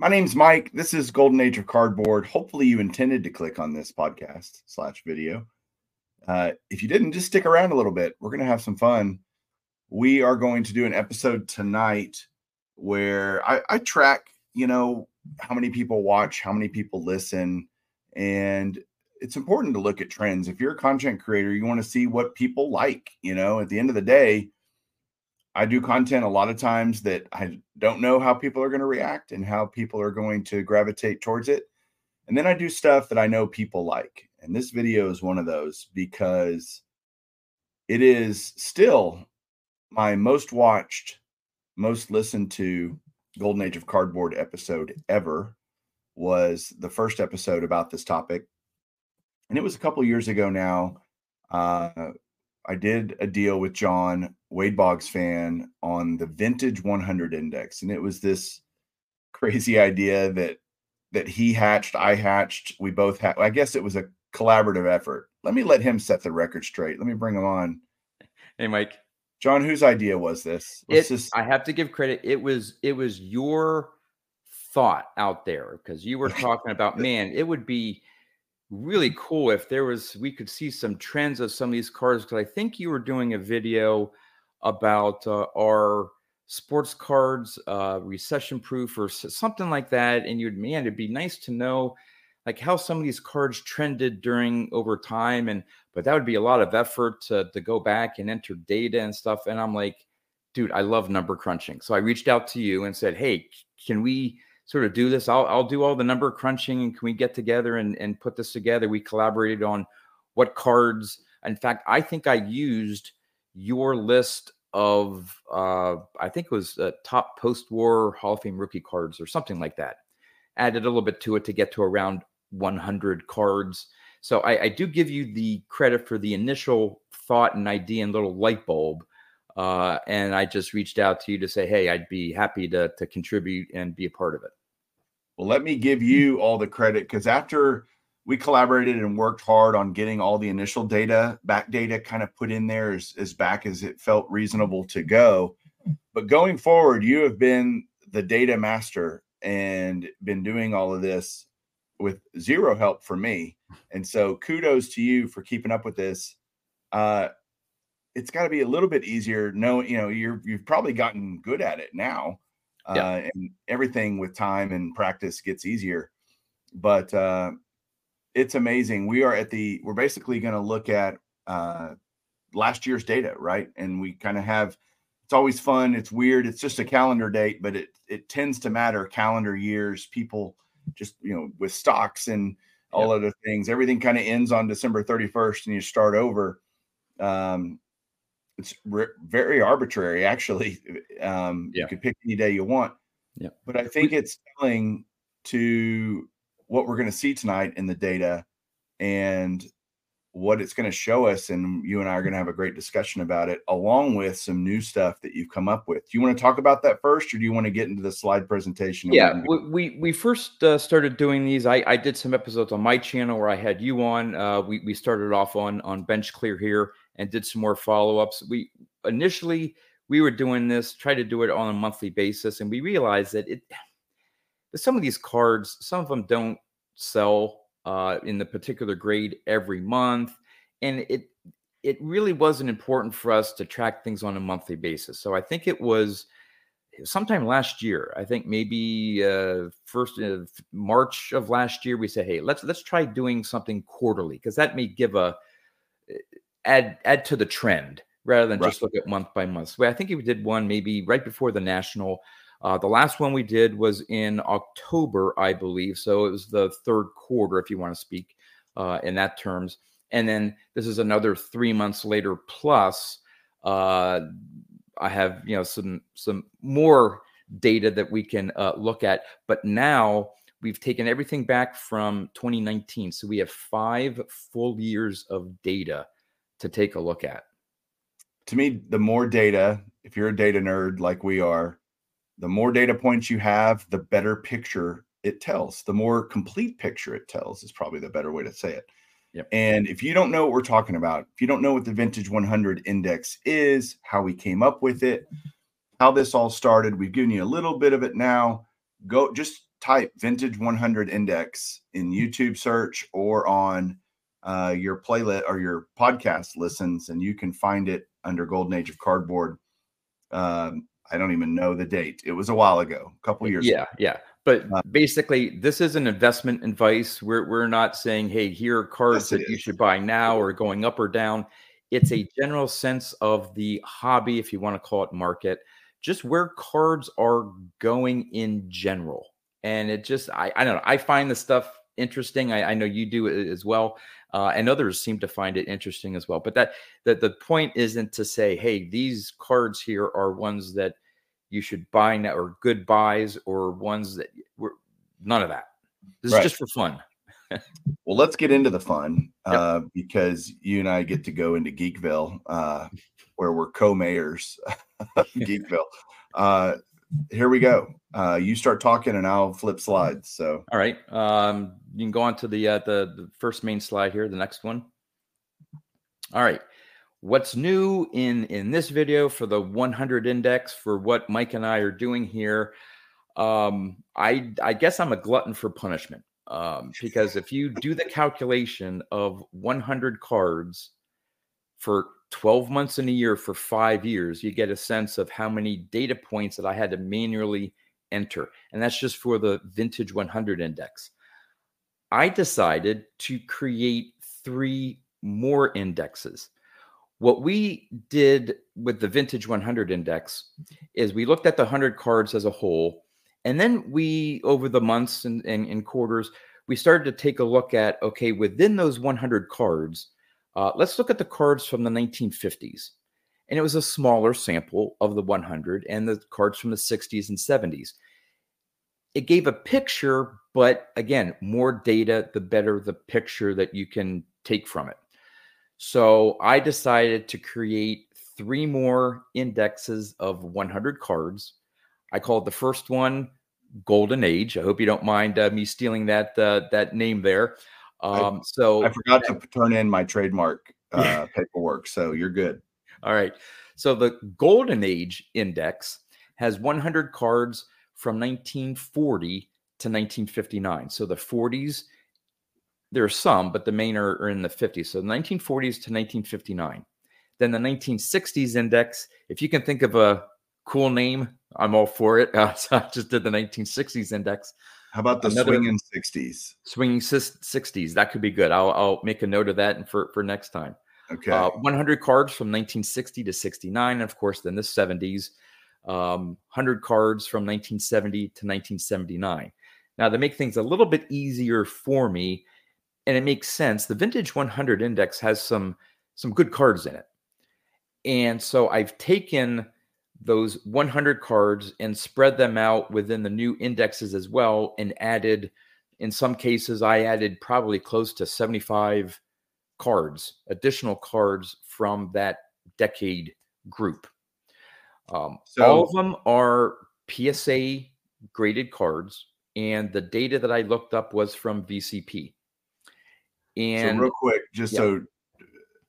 My name's Mike. This is Golden Age of Cardboard. Hopefully, you intended to click on this podcast slash video. Uh, if you didn't, just stick around a little bit. We're going to have some fun. We are going to do an episode tonight where I, I track, you know, how many people watch, how many people listen, and it's important to look at trends. If you're a content creator, you want to see what people like. You know, at the end of the day, I do content a lot of times that I don't know how people are going to react and how people are going to gravitate towards it. And then I do stuff that I know people like. And this video is one of those because it is still my most watched, most listened to Golden Age of Cardboard episode ever was the first episode about this topic. And it was a couple years ago now. Uh, I did a deal with John Wade Boggs fan on the vintage 100 index, and it was this crazy idea that that he hatched, I hatched, we both had. I guess it was a collaborative effort. Let me let him set the record straight. Let me bring him on. Hey, Mike. John, whose idea was this? It, just... I have to give credit. It was it was your thought out there because you were talking about man. It would be really cool if there was we could see some trends of some of these cards because I think you were doing a video about uh, our sports cards uh, recession proof or something like that and you'd man it'd be nice to know like how some of these cards trended during over time and but that would be a lot of effort to, to go back and enter data and stuff and i'm like dude i love number crunching. So i reached out to you and said hey can we sort of do this i'll, I'll do all the number crunching and can we get together and, and put this together we collaborated on what cards in fact i think i used your list of uh, I think it was uh, top post-war Hall of Fame rookie cards or something like that. Added a little bit to it to get to around 100 cards. So I, I do give you the credit for the initial thought and idea and little light bulb. Uh, and I just reached out to you to say, hey, I'd be happy to to contribute and be a part of it. Well, let me give you all the credit because after we collaborated and worked hard on getting all the initial data, back data kind of put in there as, as back as it felt reasonable to go. But going forward, you have been the data master and been doing all of this with zero help for me. And so kudos to you for keeping up with this. Uh, it's got to be a little bit easier. No, you know, you're you've probably gotten good at it now. Uh, and everything with time and practice gets easier. But uh, it's amazing. We are at the we're basically going to look at uh last year's data, right? And we kind of have it's always fun. It's weird. It's just a calendar date, but it it tends to matter calendar years. People just, you know, with stocks and all yep. other things, everything kind of ends on December 31st and you start over. Um it's re- very arbitrary actually. Um yeah. you could pick any day you want. Yeah. But I think it's telling to what we're going to see tonight in the data and what it's going to show us and you and I are going to have a great discussion about it along with some new stuff that you've come up with. Do you want to talk about that first or do you want to get into the slide presentation? Yeah, we we first uh, started doing these I, I did some episodes on my channel where I had you on. Uh, we we started off on on bench clear here and did some more follow-ups. We initially we were doing this, try to do it on a monthly basis and we realized that it some of these cards, some of them don't sell uh, in the particular grade every month, and it it really wasn't important for us to track things on a monthly basis. So I think it was sometime last year. I think maybe uh, first of March of last year. We said, hey, let's let's try doing something quarterly because that may give a add add to the trend rather than right. just look at month by month. So I think we did one maybe right before the national. Uh, the last one we did was in October, I believe. So it was the third quarter, if you want to speak uh, in that terms. And then this is another three months later plus. Uh, I have you know some some more data that we can uh, look at, but now we've taken everything back from 2019, so we have five full years of data to take a look at. To me, the more data, if you're a data nerd like we are, the more data points you have, the better picture it tells. The more complete picture it tells is probably the better way to say it. Yep. And if you don't know what we're talking about, if you don't know what the Vintage 100 Index is, how we came up with it, how this all started, we've given you a little bit of it now. Go just type Vintage 100 Index in YouTube search or on uh, your playlist or your podcast listens, and you can find it under Golden Age of Cardboard. Um, I don't even know the date. It was a while ago, a couple years. Yeah, ago. yeah. But uh, basically, this is an investment advice. We're we're not saying, hey, here are cards yes, that you should buy now or going up or down. It's a general sense of the hobby, if you want to call it market, just where cards are going in general. And it just, I, I don't know. I find the stuff interesting. I, I know you do as well, uh, and others seem to find it interesting as well. But that that the point isn't to say, hey, these cards here are ones that you should buy now or good buys or ones that were none of that. This right. is just for fun. well, let's get into the fun yep. uh, because you and I get to go into Geekville, uh, where we're co-mayors Geekville. Uh, here we go. Uh, you start talking, and I'll flip slides. So, all right, um, you can go on to the, uh, the the first main slide here, the next one. All right, what's new in in this video for the 100 index for what Mike and I are doing here. Um, I I guess I'm a glutton for punishment um, because if you do the calculation of 100 cards for 12 months in a year for five years, you get a sense of how many data points that I had to manually enter, and that's just for the vintage 100 index. I decided to create three more indexes. What we did with the vintage 100 index is we looked at the 100 cards as a whole and then we over the months and, and, and quarters we started to take a look at okay within those 100 cards uh, let's look at the cards from the 1950s and it was a smaller sample of the 100 and the cards from the 60s and 70s it gave a picture but again more data the better the picture that you can take from it so I decided to create three more indexes of 100 cards. I called the first one Golden Age. I hope you don't mind uh, me stealing that uh, that name there. Um, I, so I forgot to turn in my trademark uh, paperwork, so you're good. All right. So the Golden Age Index has 100 cards from 1940 to 1959. So the 40s there are some, but the main are, are in the 50s. So 1940s to 1959. Then the 1960s index, if you can think of a cool name, I'm all for it. Uh, so I just did the 1960s index. How about the Another, swinging 60s? Swinging 60s. That could be good. I'll, I'll make a note of that for, for next time. Okay. Uh, 100 cards from 1960 to 69. And of course, then the 70s. Um, 100 cards from 1970 to 1979. Now, to make things a little bit easier for me, and it makes sense. The vintage 100 index has some some good cards in it. And so I've taken those 100 cards and spread them out within the new indexes as well and added in some cases I added probably close to 75 cards, additional cards from that decade group. Um, so, all of them are PSA graded cards, and the data that I looked up was from VCP. And so real quick, just yeah. so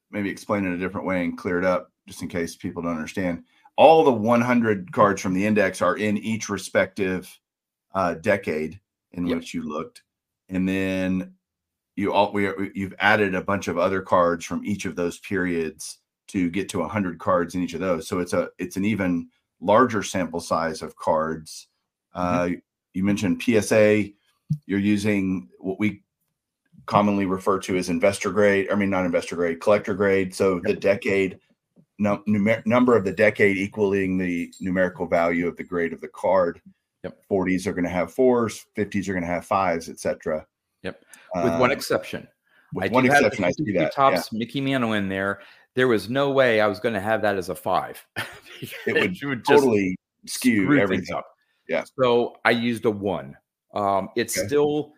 maybe explain it a different way and clear it up, just in case people don't understand. All the 100 cards from the index are in each respective uh, decade in yep. which you looked, and then you all we you've added a bunch of other cards from each of those periods to get to 100 cards in each of those. So it's a it's an even larger sample size of cards. Mm-hmm. Uh, you mentioned PSA. You're using what we commonly refer to as investor grade. I mean, not investor grade, collector grade. So the decade num- numer- number of the decade equaling the numerical value of the grade of the card. Yep. 40s are going to have fours, 50s are going to have fives, etc. Yep. With one Uh, exception. with I one exception, I see that. Topps Mickey Mantle in there. There was no way I was going to have that as a five. It would just totally skew everything. up. Yeah. So I used a one. Um, it's Okay. still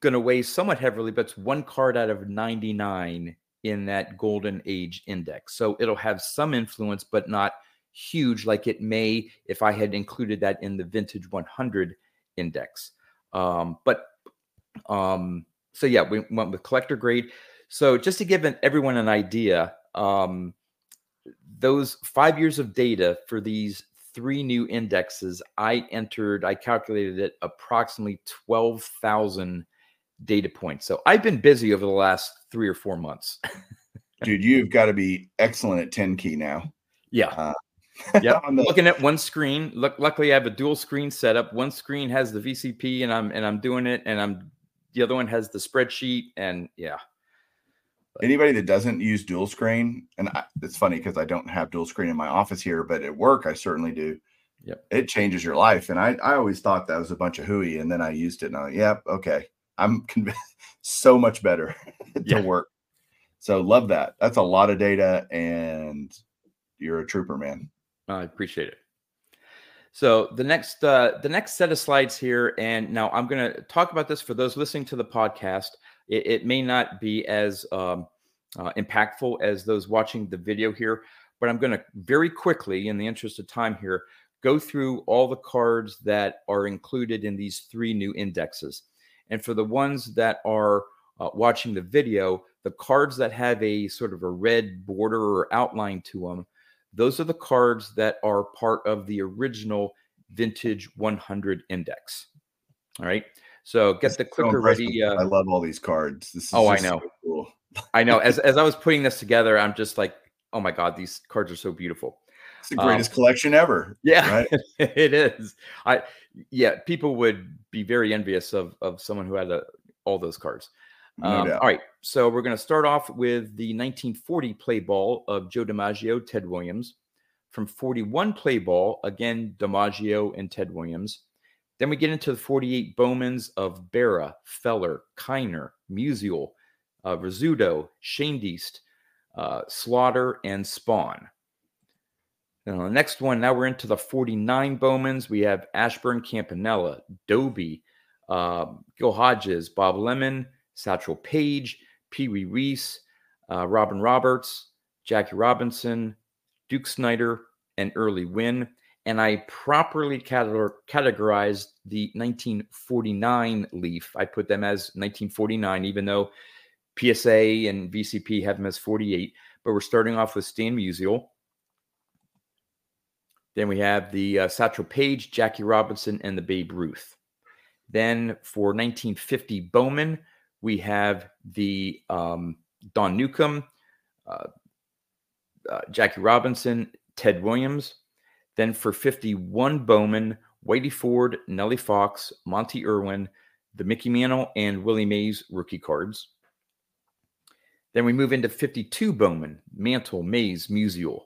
going to weigh somewhat heavily, but it's one card out of 99 in that golden age index. So it'll have some influence, but not huge like it may if I had included that in the vintage 100 index. Um, but um, so yeah, we went with collector grade. So just to give an, everyone an idea, um, those five years of data for these three new indexes, I entered, I calculated it approximately 12,000 data points. So I've been busy over the last three or four months. Dude, you've got to be excellent at 10 key now. yeah. Uh, on the- Looking at one screen. Look, luckily I have a dual screen setup. One screen has the VCP and I'm and I'm doing it and I'm the other one has the spreadsheet and yeah. Anybody that doesn't use dual screen, and I, it's funny because I don't have dual screen in my office here, but at work I certainly do. Yep. It changes your life. And I, I always thought that was a bunch of hooey. And then I used it and I like, yep, okay. I'm convinced so much better to Yeah. work. So love that. That's a lot of data and you're a trooper, man. I appreciate it. So the next uh, the next set of slides here, and now I'm going to talk about this for those listening to the podcast. It, it may not be as um, uh, impactful as those watching the video here, but I'm going to very quickly, in the interest of time here, go through all the cards that are included in these three new indexes. And for the ones that are uh, watching the video, the cards that have a sort of a red border or outline to them, those are the cards that are part of the original vintage 100 index. All right. So get the is so clicker ready. Uh, I love all these cards. This is Oh, I just so know. cool. I know. As, as I was putting this together, I'm just like, oh my God, these cards are so beautiful. It's the greatest collection ever. Yeah, Right. it is. I yeah, people would be very envious of of someone who had a, all those cards. Um, doubt. all right, so we're going to start off with the 1940 play ball of Joe DiMaggio, Ted Williams. From 41 play ball, again, DiMaggio and Ted Williams. Then we get into the 48 Bowmans of Berra, Feller, Kiner, Musial, uh, Rizzuto, Schoendienst, uh, Slaughter, and Spahn. And on the next one, now we're into the 49 Bowmans. We have Ashburn Campanella, Doby, uh, Gil Hodges, Bob Lemon, Satchel Paige, Pee Wee Reese, uh, Robin Roberts, Jackie Robinson, Duke Snider, and Early Wynn. And I properly categorized the 1949 Leaf. I put them as 1949, even though PSA and VCP have them as 48. But we're starting off with Stan Musial. Then we have the uh, Satchel Paige, Jackie Robinson, and the Babe Ruth. Then for 1950 Bowman, we have the um, Don Newcombe, uh, uh, Jackie Robinson, Ted Williams. Then for 51 Bowman, Whitey Ford, Nellie Fox, Monte Irvin, the Mickey Mantle, and Willie Mays rookie cards. Then we move into 52 Bowman, Mantle, Mays, Musial.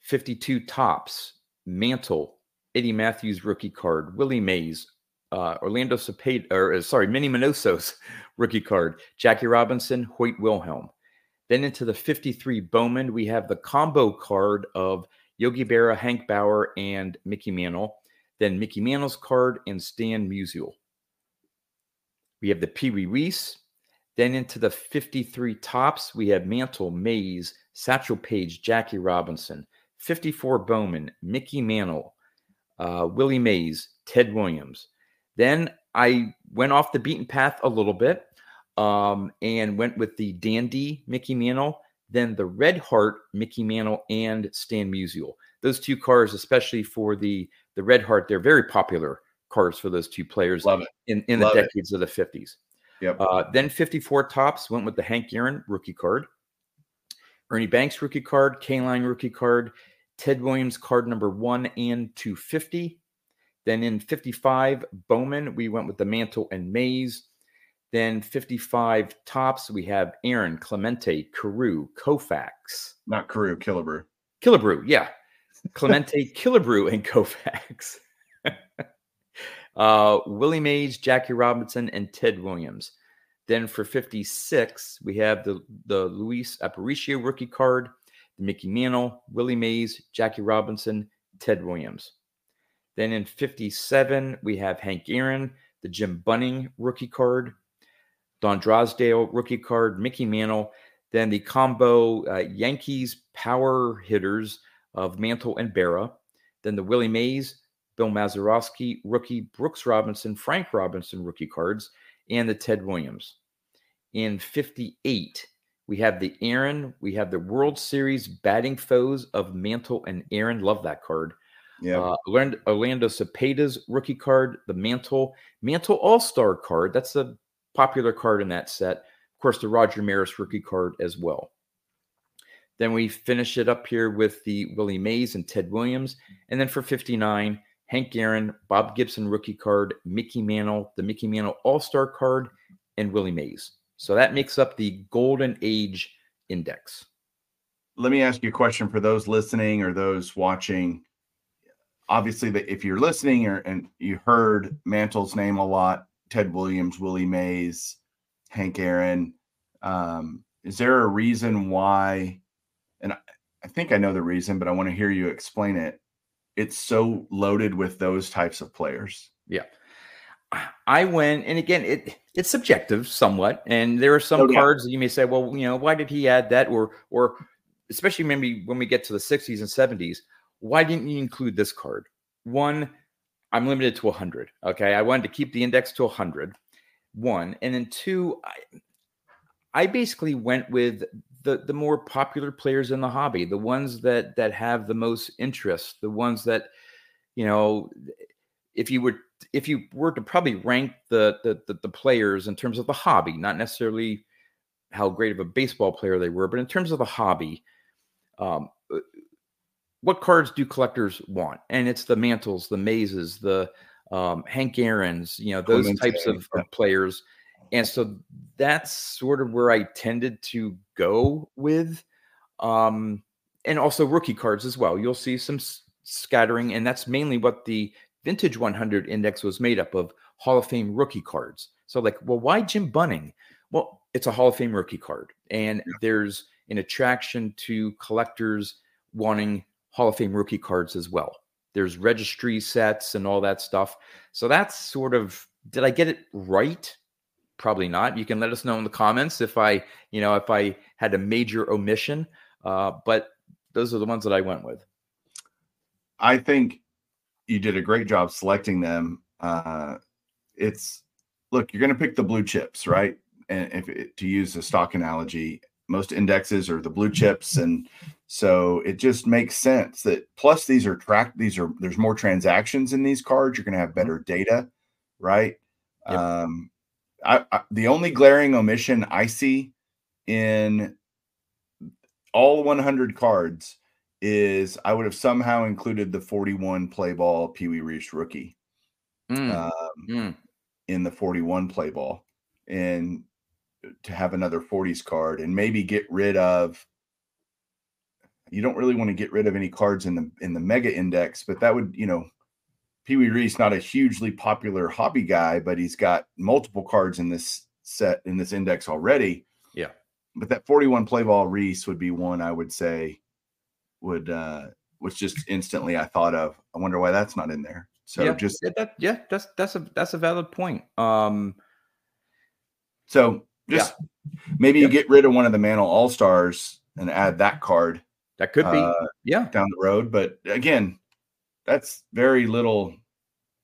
52 Topps, Mantle, Eddie Mathews rookie card, Willie Mays, uh, Orlando Cepeda, or uh, sorry, Minnie Minoso's rookie card, Jackie Robinson, Hoyt Wilhelm. Then into the 53 Bowman, we have the combo card of Yogi Berra, Hank Bauer, and Mickey Mantle. Then Mickey Mantle's card and Stan Musial. We have the Pee Wee Reese. Then into the 53 Topps, we have Mantle, Mays, Satchel Paige, Jackie Robinson. 54 Bowman, Mickey Mantle, uh, Willie Mays, Ted Williams. Then I went off the beaten path a little bit um, and went with the Dandy Mickey Mantle, then the Red Heart Mickey Mantle, and Stan Musial. Those two cars, especially for the the Red Heart, they're very popular cars for those two players Love it. in, in Love the it. decades of the 50s. Yep. Uh, then 54 Topps went with the Hank Aaron rookie card, Ernie Banks rookie card, Kaline rookie card, Ted Williams card number one and 250. Then in 55, Bowman, we went with the Mantle and Mays. Then 55 Topps, we have Aaron, Clemente, Carew, Koufax. Not Carew, Killebrew. Killebrew, yeah. Clemente, Killebrew, and Koufax. uh, Willie Mays, Jackie Robinson, and Ted Williams. Then for 56, we have the, the Luis Aparicio rookie card, the Mickey Mantle, Willie Mays, Jackie Robinson, Ted Williams. Then in 57, we have Hank Aaron, the Jim Bunning rookie card, Don Drysdale rookie card, Mickey Mantle, then the combo uh, Yankees power hitters of Mantle and Berra, then the Willie Mays, Bill Mazeroski rookie, Brooks Robinson, Frank Robinson rookie cards, and the Ted Williams. In 58, we have the Aaron, we have the World Series batting foes of Mantle and Aaron. Love that card. Yeah. Uh, Orlando, Orlando Cepeda's rookie card, the Mantle, Mantle All Star card. That's a popular card in that set. Of course, the Roger Maris rookie card as well. Then we finish it up here with the Willie Mays and Ted Williams. And then for 59, Hank Aaron, Bob Gibson rookie card, Mickey Mantle, the Mickey Mantle All Star card, and Willie Mays. So that makes up the Golden Age Index. Let me ask you a question for those listening or those watching. Obviously, if you're listening or, and you heard Mantle's name a lot, Ted Williams, Willie Mays, Hank Aaron, um, is there a reason why? And I, I think I know the reason, but I want to hear you explain it. It's so loaded with those types of players. Yeah. I went, and again, it it's subjective somewhat, and there are some oh, cards that you may say, well, you know, why did he add that, or or especially maybe when we get to the 60s and 70s, why didn't you include this card? One, I'm limited to 100. Okay, I wanted to keep the index to 100. One, and then two, I, I basically went with the the more popular players in the hobby, the ones that that have the most interest, the ones that you know, if you were if you were to probably rank the, the the, the players in terms of the hobby, not necessarily how great of a baseball player they were, but in terms of the hobby, um, what cards do collectors want? And it's the mantles, the mazes, the um, Hank Aaron's, you know, those Clemente, types of, yeah. of, players. And so that's sort of where I tended to go with. Um, and also rookie cards as well. You'll see some s- scattering, and that's mainly what the Vintage 100 index was made up of Hall of Fame rookie cards. So, like, well, why Jim Bunning? Well, it's a Hall of Fame rookie card, and yeah. there's an attraction to collectors wanting Hall of Fame rookie cards as well. There's registry sets and all that stuff. So that's sort of did I get it right? Probably not. You can let us know in the comments if I, you know, if I had a major omission. Uh, but those are the ones that I went with. I think you did a great job selecting them. Uh, it's look, you're going to pick the blue chips, right? And if it, to use a stock analogy, most indexes are the blue chips, and so it just makes sense that. Plus, these are tracked These are there's more transactions in these cards. You're going to have better mm-hmm. data, right? Yep. Um, I, I, the only glaring omission I see in all 100 cards is I would have somehow included the 41 play ball Pee Wee Reese rookie mm. Um, mm. in the 41 play ball and to have another 40s card and maybe get rid of you don't really want to get rid of any cards in the in the mega index but that would you know Pee Wee Reese not a hugely popular hobby guy but he's got multiple cards in this set in this index already yeah but that 41 play ball Reese would be one I would say would uh was just instantly I thought of. I wonder why that's not in there. So yeah, just yeah, that, yeah, that's that's a that's a valid point. Um so just yeah. maybe yep. you get rid of one of the Mantle All Stars and add that card. That could be, uh, yeah, down the road. But again, that's very little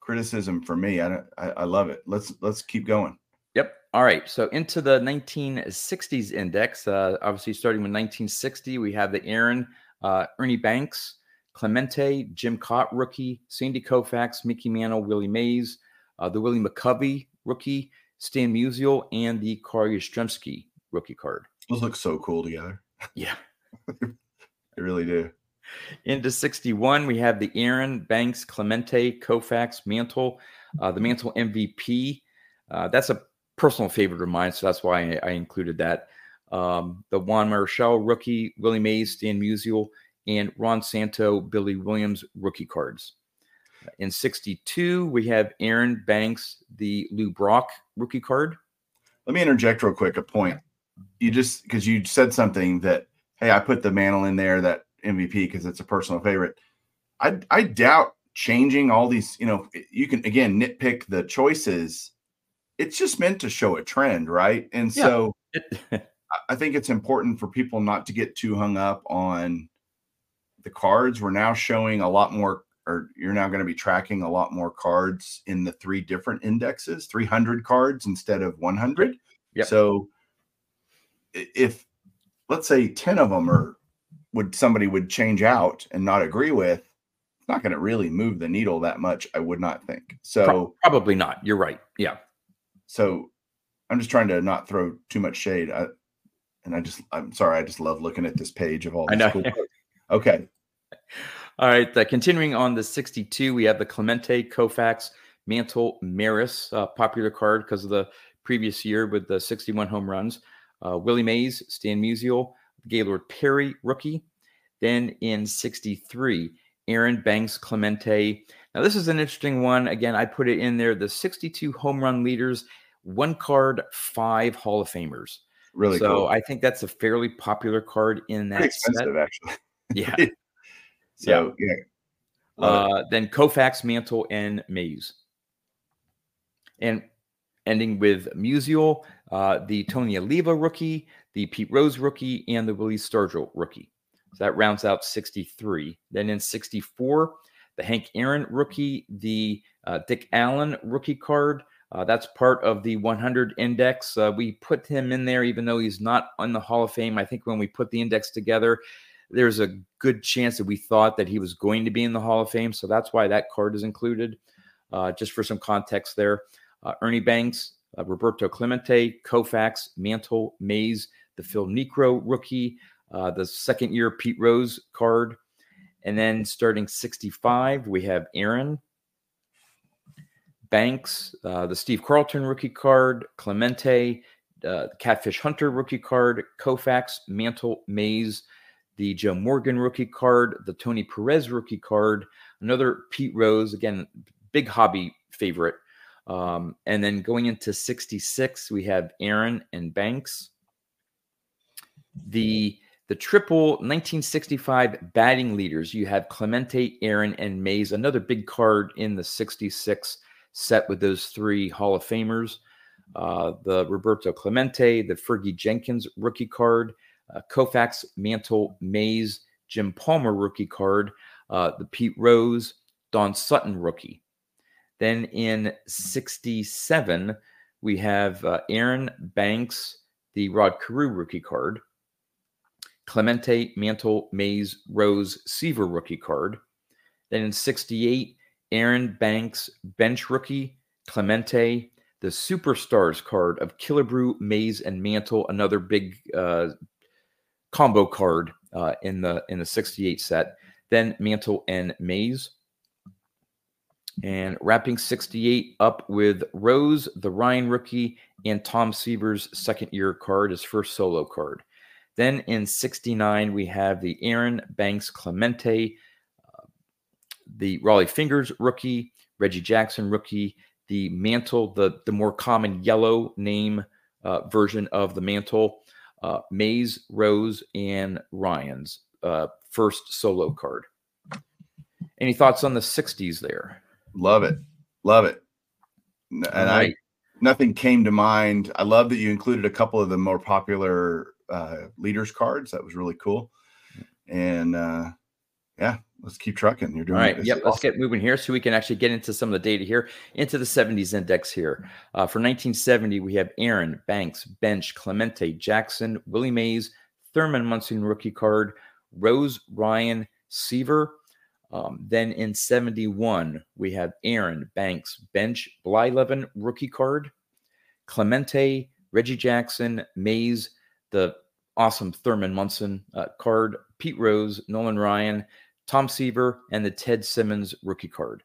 criticism for me. I, I I love it. Let's let's keep going. Yep. All right. So into the 1960s index. Uh, obviously, starting with 1960, we have the Aaron uh, Ernie Banks, Clemente, Jim Kaat, rookie, Sandy Koufax, Mickey Mantle, Willie Mays, uh, the Willie McCovey, rookie, Stan Musial, and the Carl Yastrzemski rookie card. Those look so cool together. Yeah. they really do. Into 61, we have the Aaron, Banks, Clemente, Koufax, Mantle, uh, the Mantle MVP. Uh, that's a personal favorite of mine, so that's why I, I included that. Um, the Juan Marichal rookie, Willie Mays, Stan Musial, and Ron Santo, Billy Williams rookie cards. In 62, we have Aaron Banks, the Lou Brock rookie card. Let me interject real quick a point. You just because you said something that, hey, I put the mantle in there, that MVP, because it's a personal favorite. I I doubt changing all these, you know, you can again nitpick the choices. It's just meant to show a trend, right? And Yeah. so I- I think it's important for people not to get too hung up on the cards. We're now showing a lot more, or you're now going to be tracking a lot more cards in the three different indexes, 300 cards instead of 100. Yep. So if, let's say 10 of them are, would somebody would change out and not agree with, it's not going to really move the needle that much, I would not think. So, probably not. You're right. Yeah. so I'm just trying to not throw too much shade. I, and I just, I'm sorry, I just love looking at this page of all I know. cool. Okay. All right. Uh, continuing on the 62, we have the Clemente, Koufax, Mantle, Maris, uh, popular card because of the previous year with the 61 home runs. Uh, Willie Mays, Stan Musial, Gaylord Perry, rookie. Then in 63, Aaron Banks, Clemente. Now, this is an interesting one. Again, I put it in there the 62 home run leaders, one card, five Hall of Famers. Really so cool. I think that's a fairly popular card in Pretty that set. expensive, actually. Yeah. So, yeah. Love it. Uh, then Koufax, Mantle, and Mays. And ending with Musial, uh, the Tony Oliva rookie, the Pete Rose rookie, and the Willie Stargell rookie. So that rounds out 63. Then in 64, the Hank Aaron rookie, the uh, Dick Allen rookie card. Uh, that's part of the 100 index. Uh, we put him in there, even though he's not on the Hall of Fame. I think when we put the index together, there's a good chance that we thought that he was going to be in the Hall of Fame. So that's why that card is included. Uh, just for some context there, uh, Ernie Banks, uh, Roberto Clemente, Koufax, Mantle, Mays, the Phil Niekro rookie, uh, the second year Pete Rose card. And then starting 65, we have Aaron, Banks, uh, the Steve Carlton rookie card, Clemente, uh, Catfish Hunter rookie card, Koufax, Mantle, Mays, the Joe Morgan rookie card, the Tony Perez rookie card, another Pete Rose, again, big hobby favorite. Um, and then going into 66, we have Aaron and Banks. The the triple 1965 batting leaders, you have Clemente, Aaron, and Mays, another big card in the 66 set with those three Hall of Famers. Uh, the Roberto Clemente, the Fergie Jenkins rookie card, uh, Koufax, Mantle, Mays, Jim Palmer rookie card, uh, the Pete Rose, Don Sutton rookie. Then in 67, we have uh, Aaron Banks, the Rod Carew rookie card, Clemente, Mantle, Mays, Rose, Seaver rookie card. Then in 68, Aaron Banks, bench rookie, Clemente, the Superstars card of Killebrew, Mays, and Mantle, another big uh, combo card uh, in the in the 68 set. Then Mantle and Mays. And wrapping 68 up with Rose, the Ryan rookie, and Tom Seaver's second year card, his first solo card. Then in 69, we have the Aaron Banks Clemente, uh, the Rollie Fingers rookie, Reggie Jackson rookie, the mantle, the, the more common yellow name uh, version of the mantle, uh, Mays, Rose, and Ryan's uh, first solo card. Any thoughts on the 60s there? Love it. Love it. And All I, nothing came to mind. I love that you included a couple of the more popular uh, leaders cards. That was really cool. And uh, yeah, let's keep trucking. You're doing All right. This Yep. is Let's get moving here so we can actually get into some of the data here, into the 70s index here. Uh, for 1970, we have Aaron, Banks, Bench, Clemente, Jackson, Willie Mays, Thurman Munson rookie card, Rose, Ryan, Seaver. Um, then in 71, we have Aaron, Banks, Bench, Blyleven rookie card, Clemente, Reggie Jackson, Mays, the awesome Thurman Munson uh, card, Pete Rose, Nolan Ryan, Tom Seaver, and the Ted Simmons rookie card.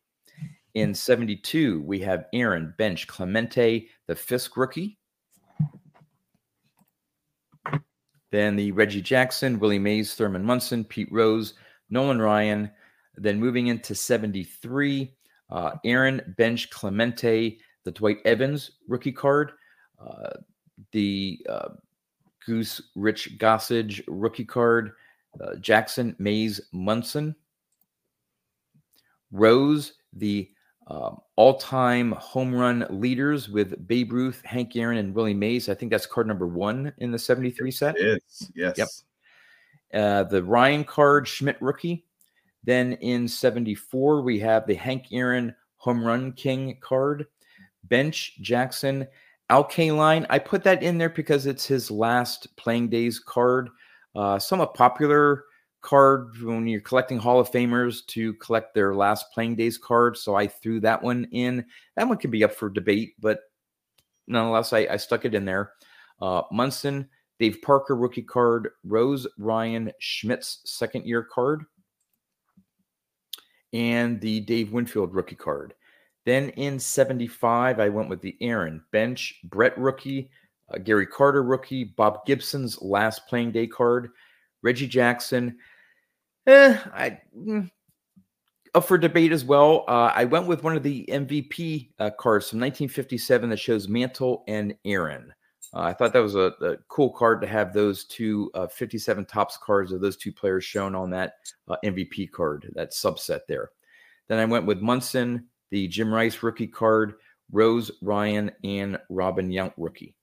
In 72, we have Aaron Bench Clemente, the Fisk rookie. Then the Reggie Jackson, Willie Mays, Thurman Munson, Pete Rose, Nolan Ryan. Then moving into 73, uh, Aaron Bench Clemente, the Dwight Evans rookie card. Uh, the uh, Goose Rich Gossage rookie card. Uh, Jackson Mays Munson. Rose, the um, all-time home run leaders with Babe Ruth, Hank Aaron, and Willie Mays. I think that's card number one in the 73 set. Is, yes. Yep. Uh, the Ryan card, Schmidt rookie. Then in 74, we have the Hank Aaron home run king card, Bench Jackson, Al Kaline. I put that in there because it's his last playing days card. Uh, somewhat popular card when you're collecting Hall of Famers to collect their last playing days card. So I threw that one in. That one can be up for debate, but nonetheless, I, I stuck it in there. Uh, Munson, Dave Parker rookie card, Rose Ryan Schmidt's second year card, and the Dave Winfield rookie card. Then in 75, I went with the Aaron Bench, Brett rookie, uh, Gary Carter rookie, Bob Gibson's last playing day card, Reggie Jackson. Eh, I mm, up for debate as well. Uh, I went with one of the MVP uh, cards from 1957 that shows Mantle and Aaron. Uh, I thought that was a, a, cool card to have those two uh, 57 Topps cards of those two players shown on that uh, MVP card, that subset there. Then I went with Munson, the Jim Rice rookie card, Rose, Ryan, and Robin Yount rookie.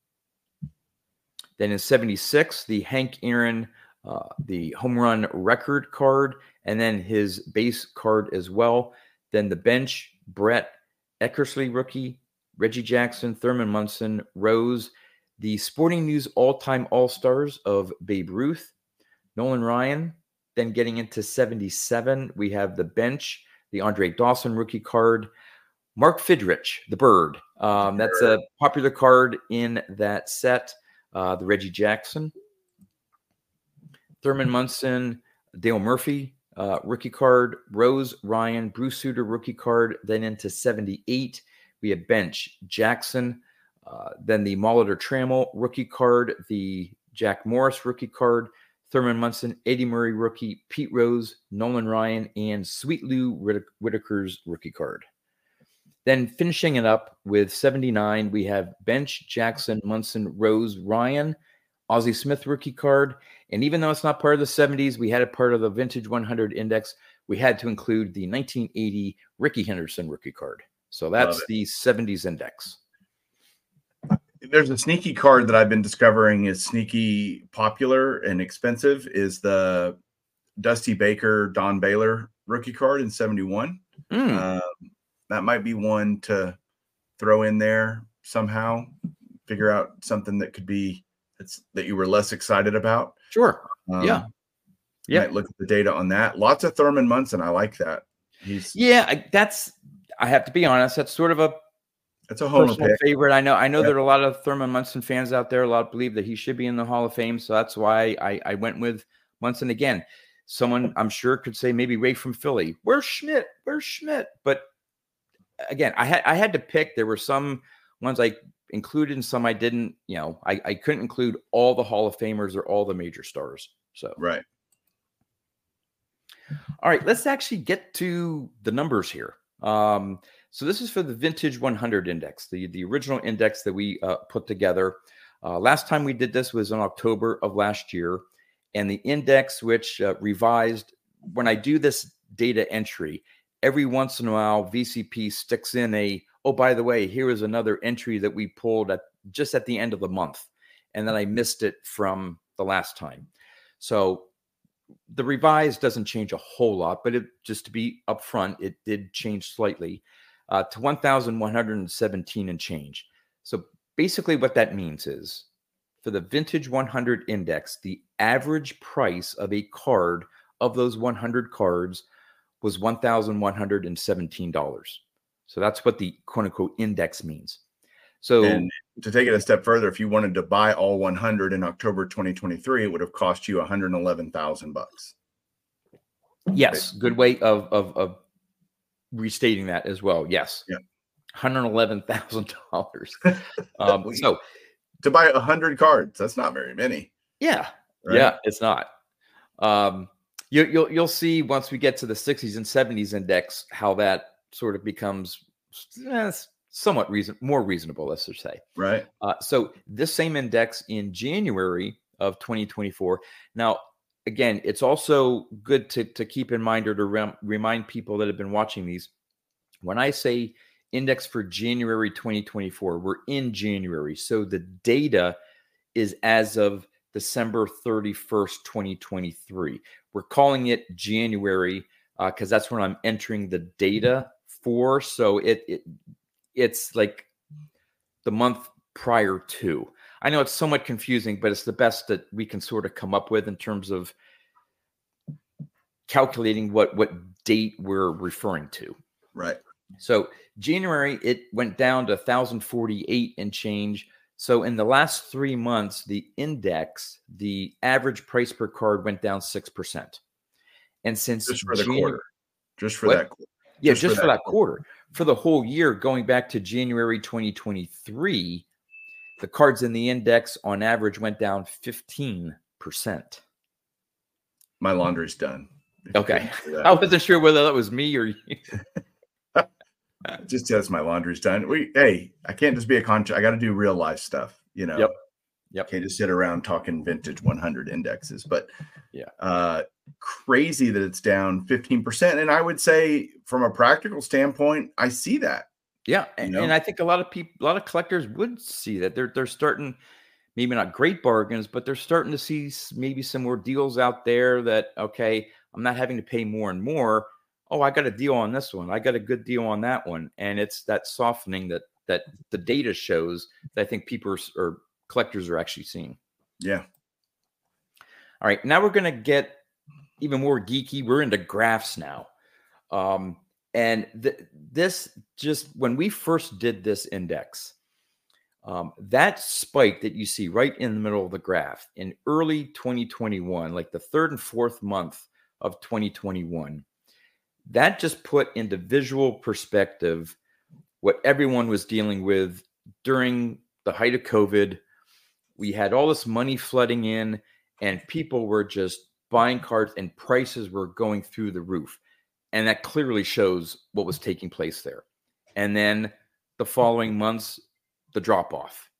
Then in 76, the Hank Aaron uh, the home run record card, and then his base card as well. Then the bench, Brett Eckersley rookie, Reggie Jackson, Thurman Munson, Rose, the Sporting News all time All Stars of Babe Ruth, Nolan Ryan. Then getting into 77, we have the bench, the Andre Dawson rookie card, Mark Fidrych, the bird. Um, that's a popular card in that set. Uh, the Reggie Jackson, Thurman Munson, Dale Murphy, uh, rookie card, Rose Ryan, Bruce Sutter rookie card. Then into 78, we have Bench Jackson, uh, then the Molitor Trammell rookie card, the Jack Morris rookie card, Thurman Munson, Eddie Murray rookie, Pete Rose, Nolan Ryan, and Sweet Lou Whitaker's rookie card. Then finishing it up with 79, we have Bench, Jackson, Munson, Rose, Ryan, Ozzie Smith rookie card. And even though it's not part of the 70s, we had it part of the Vintage 100 Index. We had to include the 1980 Rickey Henderson rookie card. So that's the 70s Index. There's a sneaky card that I've been discovering is sneaky popular and expensive is the Dusty Baker Don Baylor rookie card in 71. Mm. Um, that might be one to throw in there somehow, figure out something that could be that's that you were less excited about. Sure. Um, yeah. Yeah. Might look at the data on that. Lots of Thurman Munson. I like that. He's yeah. I, that's. I have to be honest. That's sort of a. That's a home favorite. I know. I know yeah. there are a lot of Thurman Munson fans out there. A lot believe that he should be in the Hall of Fame. So that's why I, I went with Munson again. Someone I'm sure could say maybe Ray from Philly. Where's Schmidt? Where's Schmidt? But again, I had I had to pick. There were some ones I included and some I didn't. You know, I, I couldn't include all the Hall of Famers or all the major stars. So right. All right, let's actually get to the numbers here. Um, so this is for the Vintage 100 Index, the the original index that we uh, put together. Uh, last time we did this was in October of last year, and the index, which uh, revised when I do this data entry, every once in a while VCP sticks in a oh, by the way, here is another entry that we pulled at just at the end of the month. And then I missed it from the last time. So the revised doesn't change a whole lot, but it, just to be upfront, it did change slightly uh, to 1,117 and change. So basically, what that means is for the vintage 100 index, the average price of a card of those 100 cards was $1,117. So that's what the quote unquote index means. So and to take it a step further, if you wanted to buy all 100 in October 2023, it would have cost you 111,000 bucks. Yes, good way of of, of restating that as well. Yes. Yeah. Hundred eleven thousand dollars. Um, so to buy a hundred cards, that's not very many. yeah, right? yeah, it's not. Um, you, you'll you'll see once we get to the 60s and 70s index how that sort of becomes eh, somewhat reason more reasonable. Let's just say. Right. Uh, so this same index in January of 2024. Now, again, it's also good to, to keep in mind or to rem- remind people that have been watching these. When I say index for January 2024, we're in January. So the data is as of December 31st, 2023. We're calling it January because uh, that's when I'm entering the data for. So it, it it's like the month prior to. I know it's somewhat confusing, but it's the best that we can sort of come up with in terms of calculating what what date we're referring to. Right. So January it went down to 1048 and change. So in the last 3 months the index, the average price per card went down 6%. And since just for the Janu- quarter. Just for What? that. quarter. yeah, Just just, for for, that that quarter. For the whole year, going back to January 2023, the cards in the index on average went down 15%. My laundry's done. Okay. couldn't do that. I wasn't sure whether that was me or you. just says my laundry's done. We hey, I can't just be a contract. I got to do real life stuff. You know. Yep. Yep. Can't just sit around talking vintage 100 indexes. But Yeah. uh, crazy that it's down 15 percent. And I would say, from a practical standpoint, I see that. Yeah, and, know? and I think a lot of people, a lot of collectors would see that they're they're starting, maybe not great bargains, but they're starting to see maybe some more deals out there that okay, I'm not having to pay more and more. Oh, I got a deal on this one. I got a good deal on that one, and it's that softening that that the data shows that I think people are, or collectors are actually seeing. Yeah. All right, now we're going to get even more geeky. We're into graphs now. Um, and th- this just when we first did this index, um, that spike that you see right in the middle of the graph in early 2021, like the third and fourth month of 2021, that just put into visual perspective what everyone was dealing with during the height of COVID. We had all this money flooding in, and people were just buying cards, and prices were going through the roof. And that clearly shows what was taking place there. And then the following months, the drop off.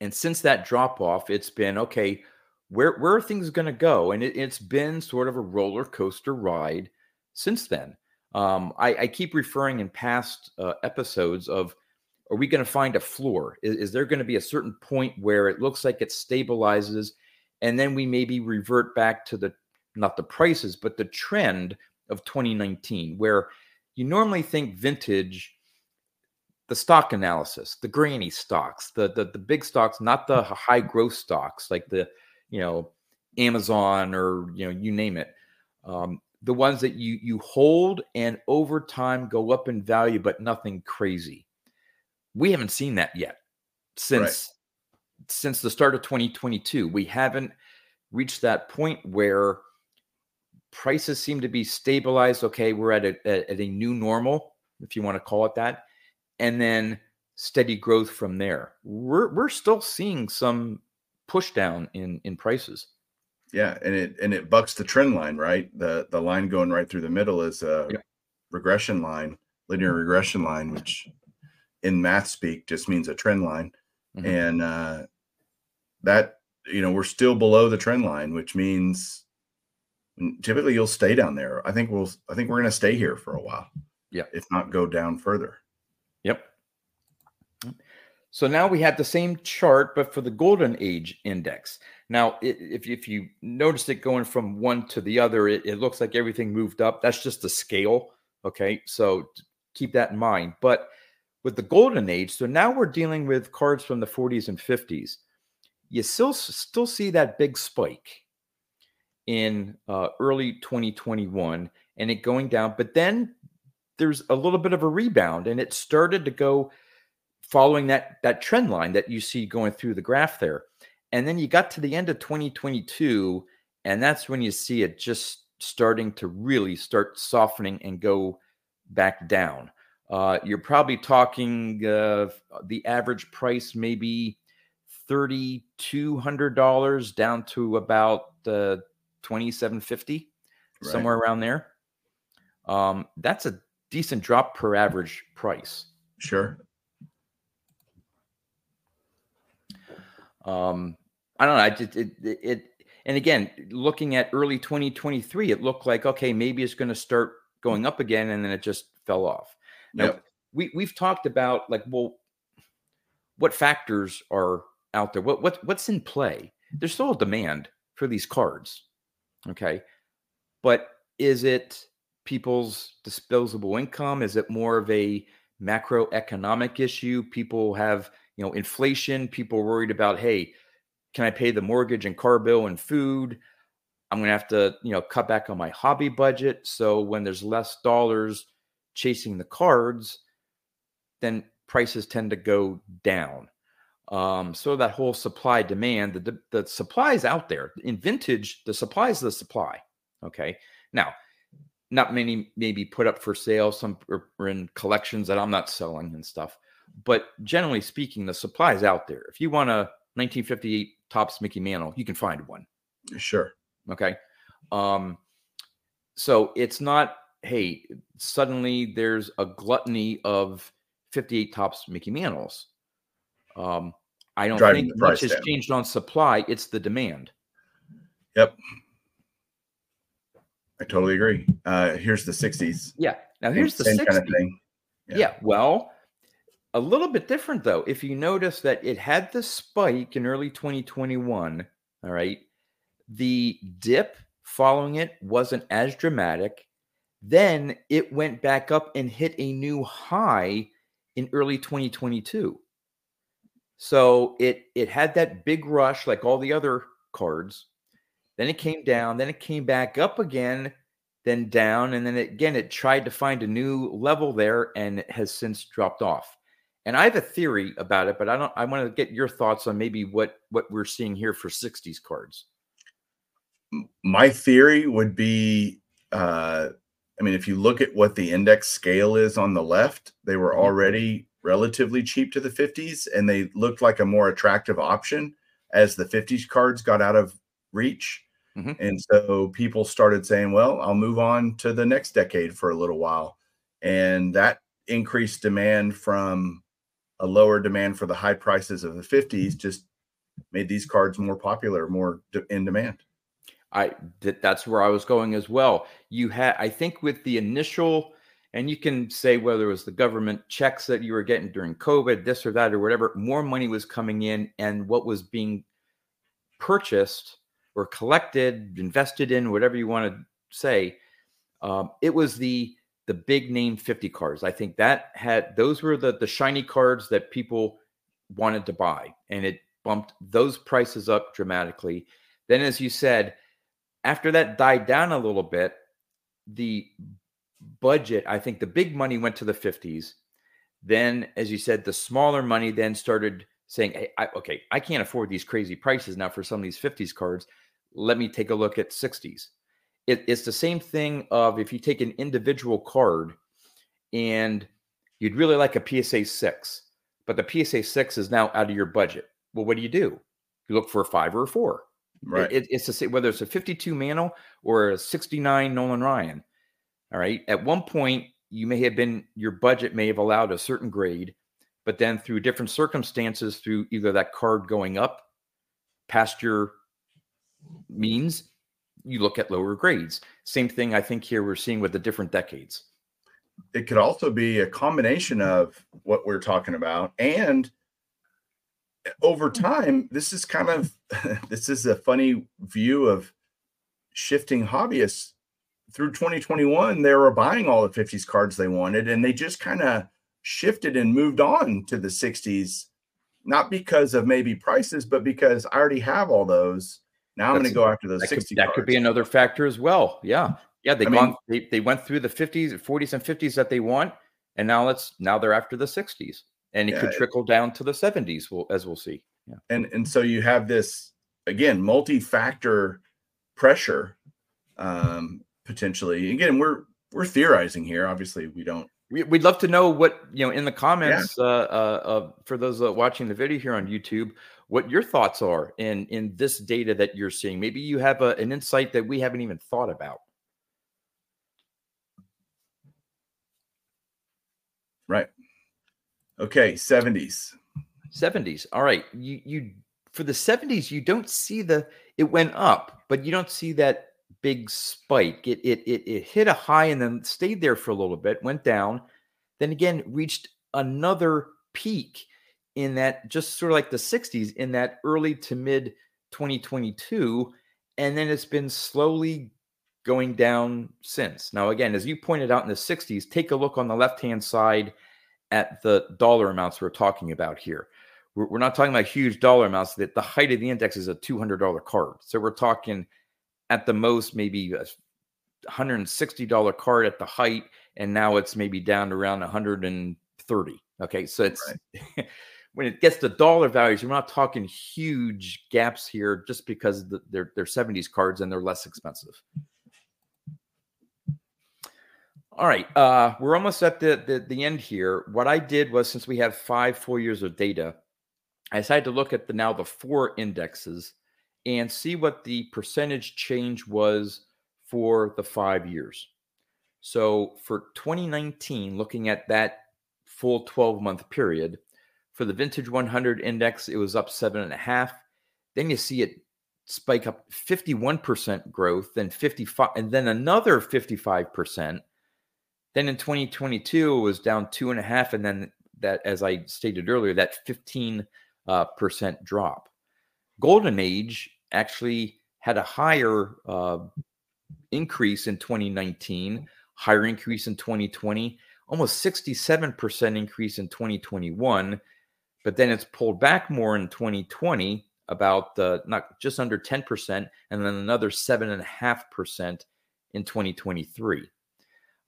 And since that drop off, it's been okay, where, where are things going to go? And it, it's been sort of a roller coaster ride since then. Um, I, I keep referring in past uh, episodes of are we going to find a floor? Is, is there going to be a certain point where it looks like it stabilizes and then we maybe revert back to the not the prices, but the trend of 2019, where you normally think vintage, the stock analysis, the granny stocks, the the, the big stocks, not the high growth stocks like the you know Amazon or you know you name it. Um, the ones that you you hold and over time go up in value, but nothing crazy. We haven't seen that yet since since the start of 2022. We haven't reached that point where prices seem to be stabilized. Okay, we're at a at, at a new normal, if you want to call it that, and then steady growth from there. We're we're still seeing some push down in in prices. Yeah, and it and it bucks the trend line, right? The the line going right through the middle is a Yep. regression line, linear regression line, which in math speak just means a trend line. Mhm. And uh that you know, we're still below the trend line, which means typically you'll stay down there. I think we'll I think we're gonna stay here for a while. Yeah. If not go down further. Yep. So now we have the same chart, but for the golden age index. Now, if, if you notice it going from one to the other, it, it looks like everything moved up. That's just the scale. Okay. So keep that in mind. But with the golden age, so now we're dealing with cards from the 40s and 50s. You still still see that big spike in uh, early 2021 and it going down, but then there's a little bit of a rebound and it started to go following that that trend line that you see going through the graph there and then you got to the end of 2022 and that's when you see it just starting to really start softening and go back down. Uh, you're probably talking uh, the average price maybe thirty two hundred dollars down to about uh, twenty seven fifty, right. somewhere around there. Um, that's a decent drop per average price. Sure. Um, I don't know. I just, it, it, it, and again, looking at early 2023, it looked like, okay, maybe it's going to start going up again. And then it just fell off. Now, yep. we, we've talked about like, well, what factors are out there? What, what, what's in play? There's still a demand for these cards. Okay. But is it people's disposable income? Is it more of a macroeconomic issue? People have, you know, inflation, people worried about, hey, can I pay the mortgage and car bill and food? I'm going to have to, you know, cut back on my hobby budget. So when there's less dollars chasing the cards, then prices tend to go down. Um, so that whole supply demand, the, the supply is out there in vintage. The supply is the supply. Okay. Now, not many maybe put up for sale. Some are in collections that I'm not selling and stuff. But generally speaking, the supply is out there. If you want a 1958 Topps Mickey Mantle, you can find one. Sure. Okay. Um, so it's not, hey, suddenly there's a gluttony of 58 Topps Mickey Mantles. Um, I don't Driving think much has changed on supply. It's the demand. Yep. I totally agree. Uh, here's the 60s. Yeah. Now here's the 60s. Kind of thing. Yeah. yeah. Well, a little bit different though. If you notice that it had the spike in early 2021, all right, the dip following it wasn't as dramatic. Then it went back up and hit a new high in early 2022. So it it had that big rush like all the other cards. Then it came down, then it came back up again, then down, and then again it tried to find a new level there and has since dropped off. And I have a theory about it, but I don't. I want to get your thoughts on maybe what what we're seeing here for '60s cards. My theory would be, uh, I mean, if you look at what the index scale is on the left, they were mm-hmm. already relatively cheap to the 50s, and they looked like a more attractive option as the 50s cards got out of reach. Mm-hmm. And so people started saying, well, I'll move on to the next decade for a little while. And that increased demand from a lower demand for the high prices of the 50s just made these cards more popular, more in demand. I that's where I was going as well. You had, I think, with the initial, and you can say whether it was the government checks that you were getting during COVID, this or that or whatever, more money was coming in, and what was being purchased or collected, invested in, whatever you want to say, um, it was the the big name 50 cards. I think that had those were the the shiny cards that people wanted to buy and it bumped those prices up dramatically. Then as you said, after that died down a little bit, the budget, I think the big money went to the 50s. Then as you said, the smaller money then started saying, "Hey, I, okay, I can't afford these crazy prices now for some of these 50s cards. Let me take a look at 60s." It, it's the same thing of if you take an individual card and you'd really like a PSA 6, but the PSA 6 is now out of your budget. Well, what do you do? You look for a five or a four. Right. It, it's to say whether it's a 52 Mantle or a 69 Nolan Ryan. All right. At one point, you may have been, your budget may have allowed a certain grade, but then through different circumstances, through either that card going up past your means you look at lower grades. Same thing I think here we're seeing with the different decades. It could also be a combination of what we're talking about and eh, over mm-hmm. time this is kind of this is a funny view of shifting hobbyists through 2021 they were buying all the 50s cards they wanted and they just kind of shifted and moved on to the 60s not because of maybe prices but because i already have all those now I'm going to go after those that 60. Could, that could be another factor as well. Yeah. Yeah. They, gone, mean, they, they went through the 50s, 40s, and 50s that they want. And now let's, now they're after the 60s. And it yeah, could trickle it, down to the 70s, we'll, as we'll see. Yeah. And, and so you have this, again, multi factor pressure um, potentially. Again, we're we're theorizing here. Obviously, we don't. We, would love to know what you know in the comments yeah. uh, uh, uh, for those uh, watching the video here on YouTube. What your thoughts are in in this data that you're seeing? Maybe you have a, an insight that we haven't even thought about. Right. Okay, 70s. 70s. All right. You you for the 70s, you don't see the it went up, but you don't see that big spike. It it it, it hit a high and then stayed there for a little bit, went down, then again reached another peak in that just sort of like the 60s in that early to mid 2022 and then it's been slowly going down since. Now, again, as you pointed out in the 60s, take a look on the left hand side at the dollar amounts we're talking about here. We're, we're not talking about huge dollar amounts. That the height of the index is a $200 card. So we're talking at the most maybe a $160 card at the height, and now it's maybe down to around 130. Okay, so it's right. when it gets to dollar values, we're not talking huge gaps here just because they're they're 70s cards and they're less expensive. All right, uh, we're almost at the, the, the end here. What I did was, since we have five full years of data, I decided to look at the now the four indexes and see what the percentage change was for the five years. So for 2019, looking at that full 12 month period, for the Vintage 100 index, it was up seven and a half. Then you see it spike up 51% growth, then 55, and then another 55%. Then in 2022, it was down two and a half. And then that, as I stated earlier, that 15 uh, percent drop. Golden Age actually had a higher uh, increase in 2019, higher increase in 2020, almost 67% increase in 2021. But then it's pulled back more in 2020, about uh, not just under 10%, and then another 7.5% in 2023.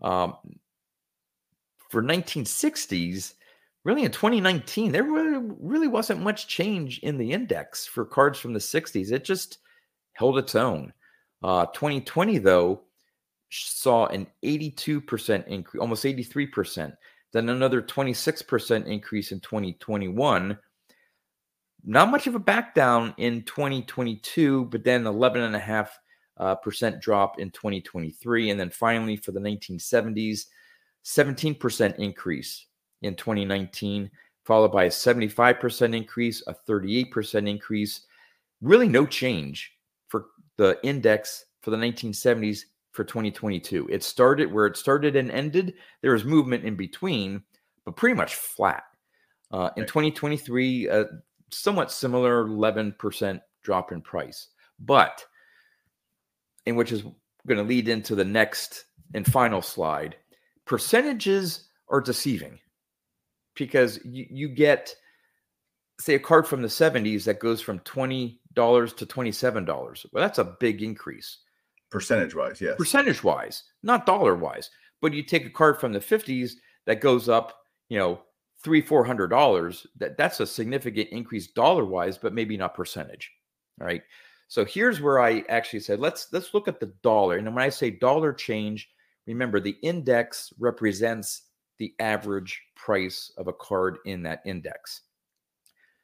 Um, for 1960s, really in 2019, there really, wasn't much change in the index for cards from the 60s. It just held its own. Uh, 2020, though, saw an 82% increase, almost 83%. Then another 26% increase in 2021. Not much of a back down in 2022, but then 11.5 uh, percent drop in 2023. And then finally, for the 1970s, 17% increase in 2019, followed by a 75% increase, a 38% increase. Really, no change for the index for the 1970s for 2022. It started where it started and ended. There was movement in between, but pretty much flat. Uh, in 2023, a somewhat similar 11% drop in price, but in which is going to lead into the next and final slide percentages are deceiving because you, you get say a card from the 70s that goes from $20 to $27 well that's a big increase percentage wise yes percentage wise not dollar wise but you take a card from the 50s that goes up you know three four hundred dollars that that's a significant increase dollar wise but maybe not percentage all right so here's where i actually said let's let's look at the dollar and when i say dollar change Remember, the index represents the average price of a card in that index.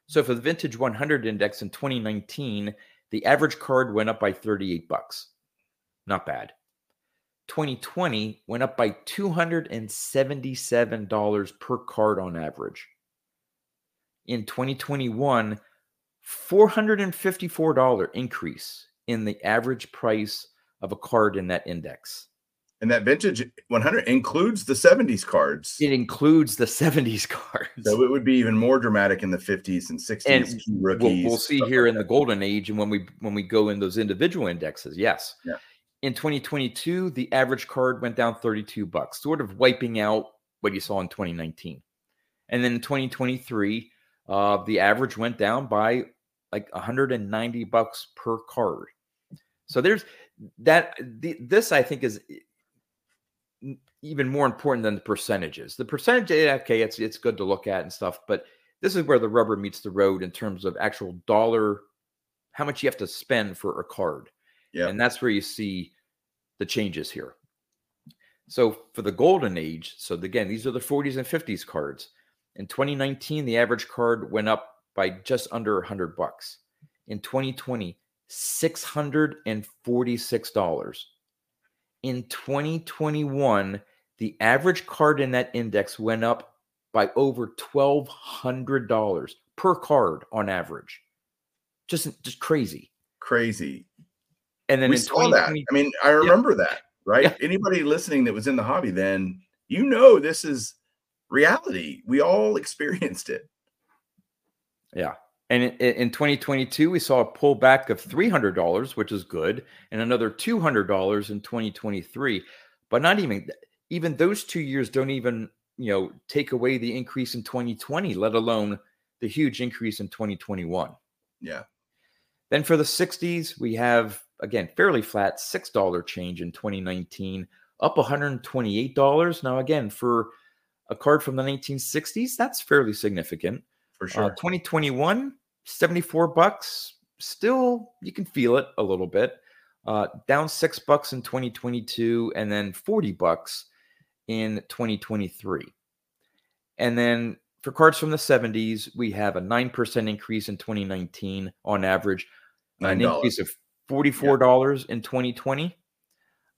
So for the Vintage 100 index in 2019, the average card went up by 38 bucks. Not bad. 2020 went up by $277 per card on average. In 2021, $454 increase in the average price of a card in that index. And that vintage 100 includes the 70s cards. It includes the 70s cards. So it would be even more dramatic in the 50s and 60s. And rookies, we'll, we'll see here like in that. the golden age and when we when we go in those individual indexes. Yes. Yeah. In 2022, the average card went down 32 bucks, sort of wiping out what you saw in 2019. And then in 2023, uh, the average went down by like 190 bucks per card. So there's that. The, this I think is even more important than the percentages. The percentage, okay, it's it's good to look at and stuff, but this is where the rubber meets the road in terms of actual dollar, how much you have to spend for a card. Yeah. And that's where you see the changes here. So for the golden age, so again, these are the 40s and 50s cards. In 2019, the average card went up by just under 100 bucks. In 2020, $646. In 2021, the average card in that index went up by over $1,200 per card on average. Just, just crazy. Crazy. And then we saw that. I mean, I remember yeah. that, right? Yeah. Anybody listening that was in the hobby then, you know, this is reality. We all experienced it. Yeah. And in, in 2022, we saw a pullback of $300, which is good, and another $200 in 2023. But not even even those two years don't even you know take away the increase in 2020, let alone the huge increase in 2021. Yeah. Then for the 60s, we have again fairly flat $6 change in 2019, up $128. Now, again, for a card from the 1960s, that's fairly significant. For uh, sure. Uh, 2021, 74 bucks. Still, you can feel it a little bit. Uh, down six bucks in 2022, and then 40 bucks in 2023. And then for cards from the 70s, we have a 9% increase in 2019 on average, $9. an increase of $44 yep. in 2020,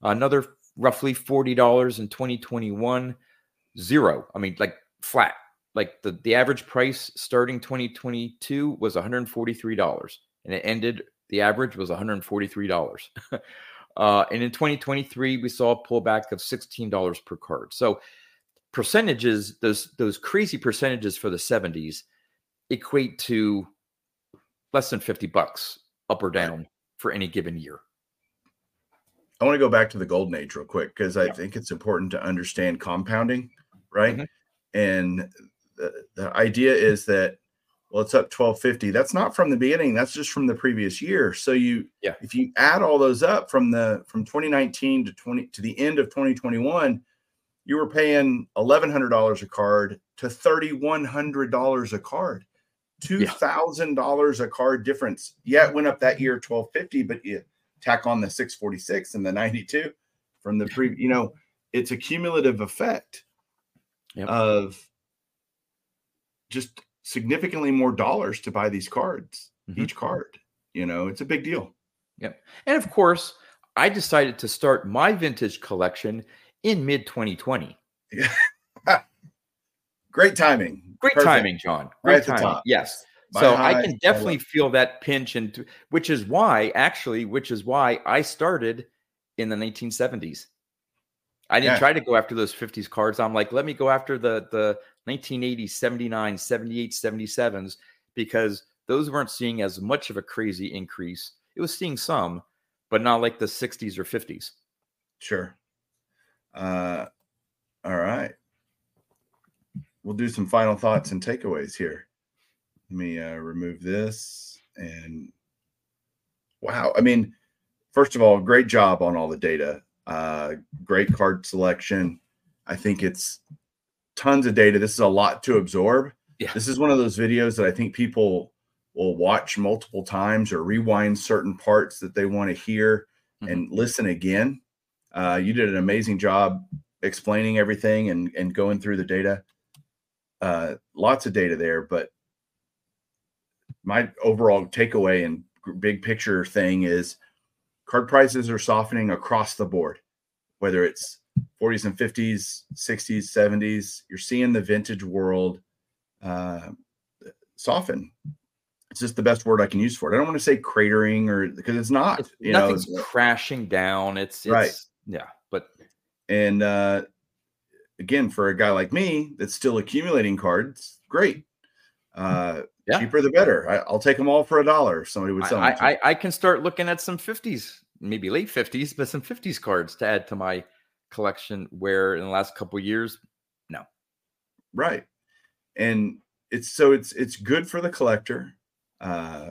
another roughly $40 in 2021, zero. I mean, like flat. Like the, the average price starting 2022 was $143 and it ended, the average was $143. uh, and in 2023, we saw a pullback of $16 per card. So percentages, those those crazy percentages for the 70s equate to less than 50 bucks up or down for any given year. I want to go back to the golden age real quick because I yeah. think it's important to understand compounding, right? Mm-hmm. And the, the idea is that well, it's up 1250. That's not from the beginning. That's just from the previous year. So you, yeah, if you add all those up from the from 2019 to 20 to the end of 2021, you were paying $1,100 a card to $3,100 a card. $2,000 a card difference. Yeah, it went up that year 1250, but you tack on the 646 and the 92 from the pre, you know, it's a cumulative effect yep. of just significantly more dollars to buy these cards, mm-hmm. each card. You know, it's a big deal. Yep. And of course, I decided to start my vintage collection in mid 2020. Great timing. Great Perfect. timing, John. Great right timing. Yes. My so high, I can definitely feel that pinch, and which is why, actually, which is why I started in the 1970s. I didn't yeah. try to go after those 50s cards. I'm like, let me go after the the 1980s, 79, 78, 77s because those weren't seeing as much of a crazy increase. It was seeing some, but not like the 60s or 50s. Sure. Uh, all right. We'll do some final thoughts and takeaways here. Let me uh, remove this. And wow. I mean, first of all, great job on all the data. Uh, great card selection. I think it's tons of data. This is a lot to absorb. Yeah. This is one of those videos that I think people will watch multiple times or rewind certain parts that they want to hear mm-hmm. and listen again uh, you did an amazing job explaining everything and, and going through the data. Uh, lots of data there, but my overall takeaway and big picture thing is card prices are softening across the board, whether it's 40s and 50s, 60s, 70s. You're seeing the vintage world uh, soften. It's just the best word I can use for it. I don't want to say cratering or because it's not. It's, you nothing's know, crashing down. It's, it's right. Yeah, but and uh, again, for a guy like me that's still accumulating cards, great. Uh, yeah. cheaper the better. I, will take them all for a dollar. Somebody would sell. I, I, I can start looking at some fifties, maybe late fifties, but some fifties cards to add to my collection. Where in the last couple years, no. Right, and it's so it's it's good for the collector. Uh,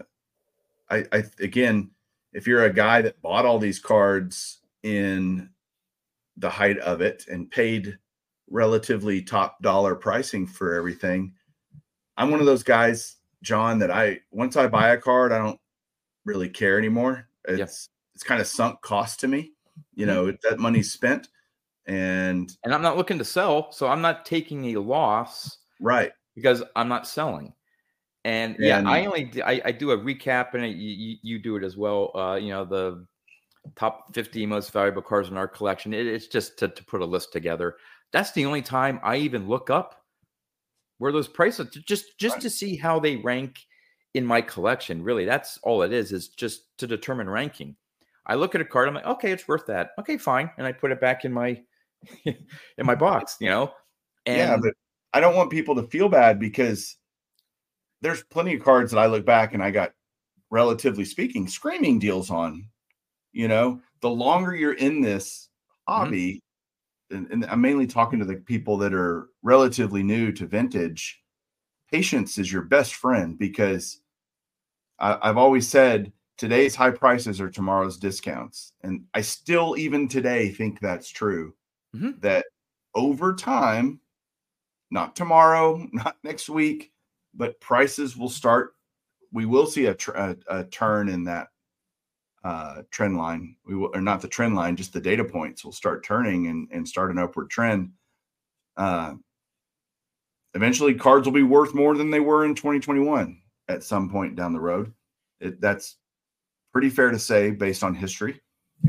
I, I again, if you're a guy that bought all these cards in the height of it and paid relatively top dollar pricing for everything. I'm one of those guys, John, that I once I buy a card, I don't really care anymore. It's it's kind of sunk cost to me. You know, that money's spent, and and I'm not looking to sell, so I'm not taking a loss, right? Because I'm not selling. And, and yeah, I only I, I, do a recap, and you, you do it as well. Uh, you know the top 50 most valuable cars in our collection. It, it's just to, to put a list together. That's the only time I even look up where those prices just just right. to see how they rank in my collection. Really, that's all it is. Is just to determine ranking. I look at a card. I'm like, okay, it's worth that. Okay, fine, and I put it back in my in my box. You know. And yeah, but I don't want people to feel bad because there's plenty of cards that I look back and I got, relatively speaking, screaming deals on. You know, the longer you're in this mm-hmm. hobby, and, and I'm mainly talking to the people that are relatively new to vintage, patience is your best friend because I, I've always said today's high prices are tomorrow's discounts. And I still, even today, think that's true. Mm-hmm. That over time, not tomorrow, not next week, but prices will start. We will see a, tr- a, a turn in that uh, trend line. We will, or not the trend line, just the data points will start turning and, and start an upward trend. Uh, eventually, cards will be worth more than they were in 2021 at some point down the road. It, that's pretty fair to say based on history.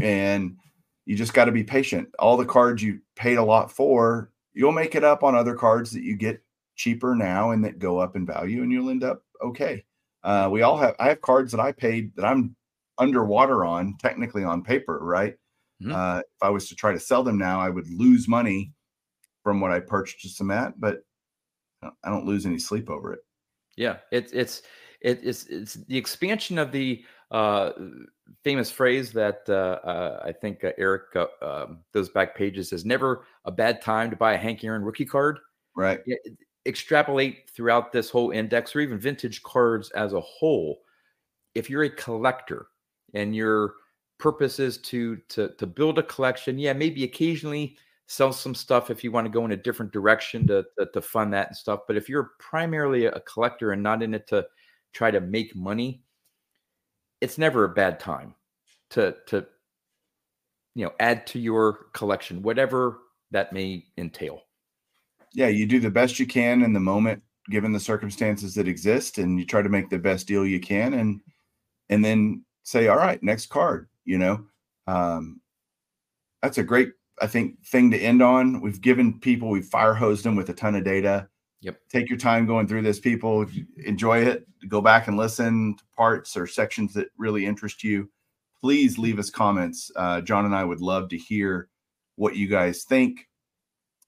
And you just got to be patient. All the cards you paid a lot for, you'll make it up on other cards that you get cheaper now and that go up in value, and you'll end up okay. Uh, we all have. I have cards that I paid that I'm underwater on, technically on paper, right? Mm-hmm. Uh, if I was to try to sell them now, I would lose money from what I purchased them at, but I don't lose any sleep over it. Yeah, it's it's it's it's the expansion of the uh, famous phrase that uh, uh, I think uh, Eric uh, um, those back pages says never a bad time to buy a Hank Aaron rookie card. Right. extrapolate throughout this whole index or even vintage cards as a whole. If you're a collector, and your purpose is to to to build a collection. Yeah maybe occasionally sell some stuff if you want to go in a different direction to, to, to fund that and stuff but if you're primarily a collector and not in it to try to make money it's never a bad time to to you know add to your collection whatever that may entail. Yeah you do the best you can in the moment given the circumstances that exist and you try to make the best deal you can and and then say, all right, next card, you know. Um, that's a great, I think, thing to end on. We've given people, we've fire hosed them with a ton of data. Yep. Take your time going through this, people. Enjoy it. Go back and listen to parts or sections that really interest you. Please leave us comments. Uh, John and I would love to hear what you guys think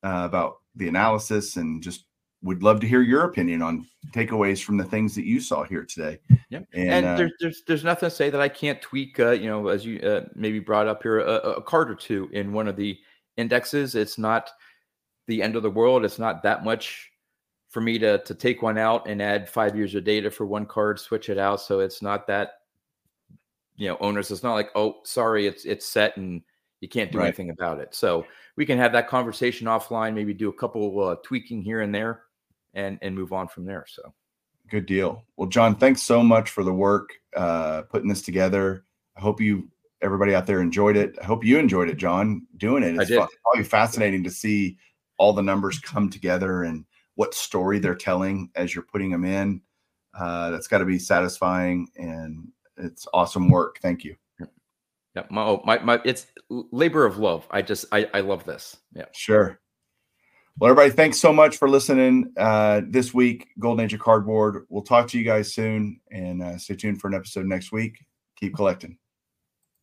uh, about the analysis and just would love to hear your opinion on takeaways from the things that you saw here today. Yeah, and, and uh, there's, there's there's nothing to say that I can't tweak. Uh, you know, as you uh, maybe brought up here, a, a, card or two in one of the indexes. It's not the end of the world. It's not that much for me to to take one out and add five years of data for one card, switch it out. So it's not that you know owners. It's not like oh, sorry, it's it's set and you can't do right. anything about it. So we can have that conversation offline. Maybe do a couple uh, tweaking here and there and and move on from there. So good deal. Well, John, thanks so much for the work uh, putting this together. I hope you everybody out there enjoyed it. I hope you enjoyed it, John, doing it. It's probably fascinating to see all the numbers come together and what story they're telling as you're putting them in. Uh, that's got to be satisfying and it's awesome work. Thank you. Yeah, my, oh, my, my, it's labor of love. I just, I, I love this. Yeah, sure. Well, everybody, thanks so much for listening uh, this week, Golden Age of Cardboard. We'll talk to you guys soon and uh, stay tuned for an episode next week. Keep collecting.